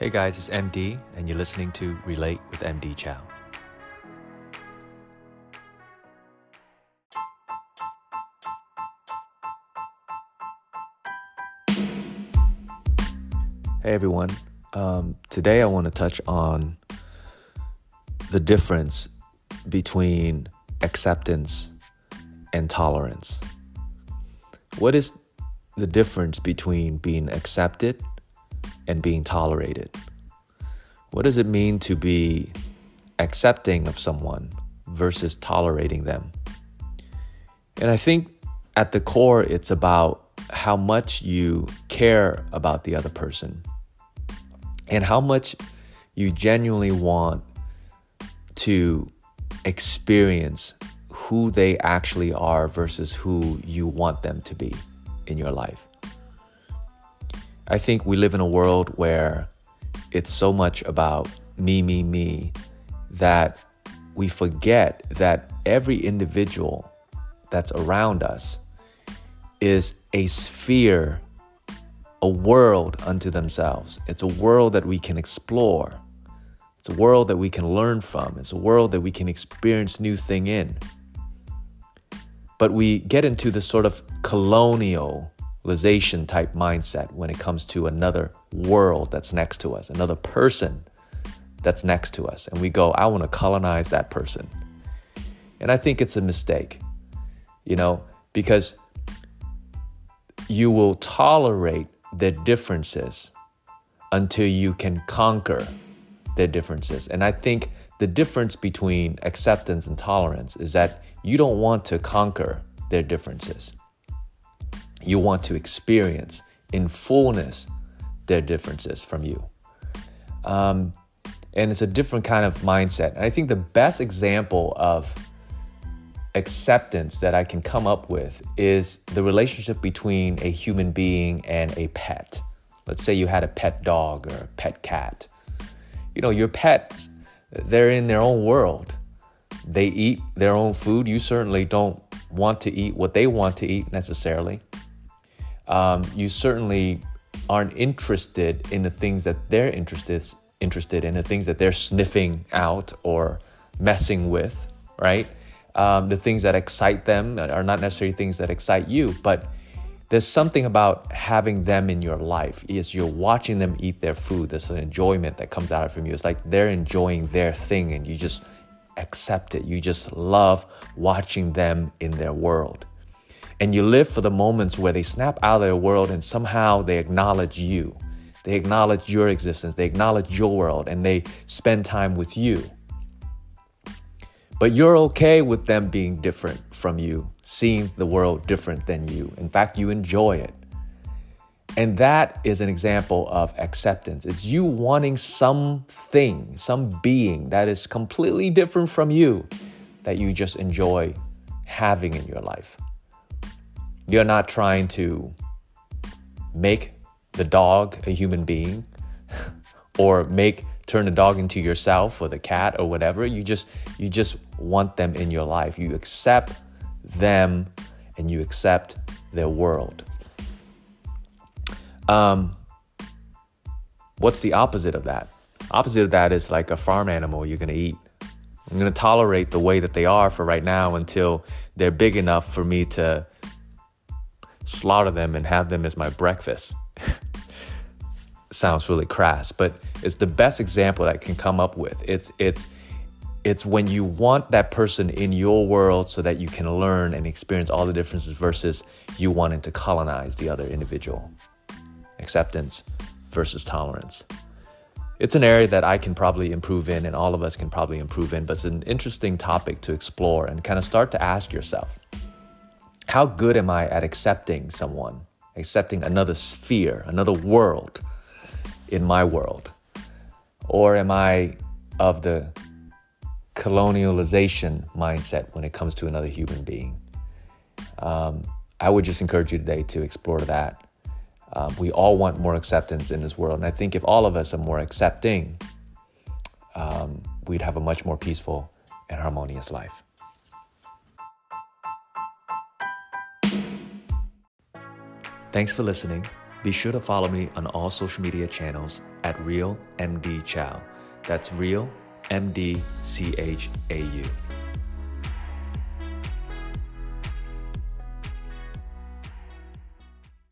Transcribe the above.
Hey guys, it's MD, and you're listening to Relate with MD Chau. Hey everyone, um, today I want to touch on the difference between acceptance and tolerance. What is the difference between being accepted and being tolerated? What does it mean to be accepting of someone versus tolerating them? And I think at the core, it's about how much you care about the other person and how much you genuinely want to experience who they actually are versus who you want them to be in your life. I think we live in a world where it's so much about me, me, me that we forget that every individual that's around us is a sphere, a world unto themselves. It's a world that we can explore. It's a world that we can learn from. It's a world that we can experience new thing in. But we get into this sort of colonialization type mindset when it comes to another world that's next to us, another person that's next to us. And we go, I want to colonize that person. And I think it's a mistake, you know, because you will tolerate their differences until you can conquer their differences. And I think the difference between acceptance and tolerance is that you don't want to conquer their differences. You want to experience in fullness their differences from you. Um, and it's a different kind of mindset. And I think the best example of acceptance that I can come up with is the relationship between a human being and a pet. Let's say you had a pet dog or a pet cat. You know, your pets, they're in their own world. They eat their own food. You certainly don't want to eat what they want to eat necessarily. Um, you certainly aren't interested in the things that they're interested interested in, the things that they're sniffing out or messing with, right? Um, the things that excite them are not necessarily things that excite you, but there's something about having them in your life. Is you're watching them eat their food. There's an enjoyment that comes out of it from you. It's like they're enjoying their thing, and you just accept it. You just love watching them in their world. And you live for the moments where they snap out of their world and somehow they acknowledge you. They acknowledge your existence, they acknowledge your world, and they spend time with you. But you're okay with them being different from you, seeing the world different than you. In fact, you enjoy it. And that is an example of acceptance. It's you wanting something, some being that is completely different from you that you just enjoy having in your life. You're not trying to make the dog a human being or make turn the dog into yourself or the cat or whatever. You just you just want them in your life. You accept them and you accept their world. Um, what's the opposite of that? Opposite of that is like a farm animal you're to eat. I'm to tolerate the way that they are for right now until they're big enough for me to slaughter them and have them as my breakfast sounds really crass, but it's the best example that I can come up with. It's it's it's when you want that person in your world so that you can learn and experience all the differences versus you wanting to colonize the other individual. Acceptance versus tolerance. It's an area that I can probably improve in and all of us can probably improve in, but it's an interesting topic to explore and kind of start to ask yourself how good am I at accepting someone, accepting another sphere, another world? in my world? Or am I of the colonialization mindset when it comes to another human being? Um, I would just encourage you today to explore that. Um, we all want more acceptance in this world. And I think if all of us are more accepting, um, we'd have a much more peaceful and harmonious life. Thanks for listening. Be sure to follow me on all social media channels at Real MD Chau. That's Real M D C H A U.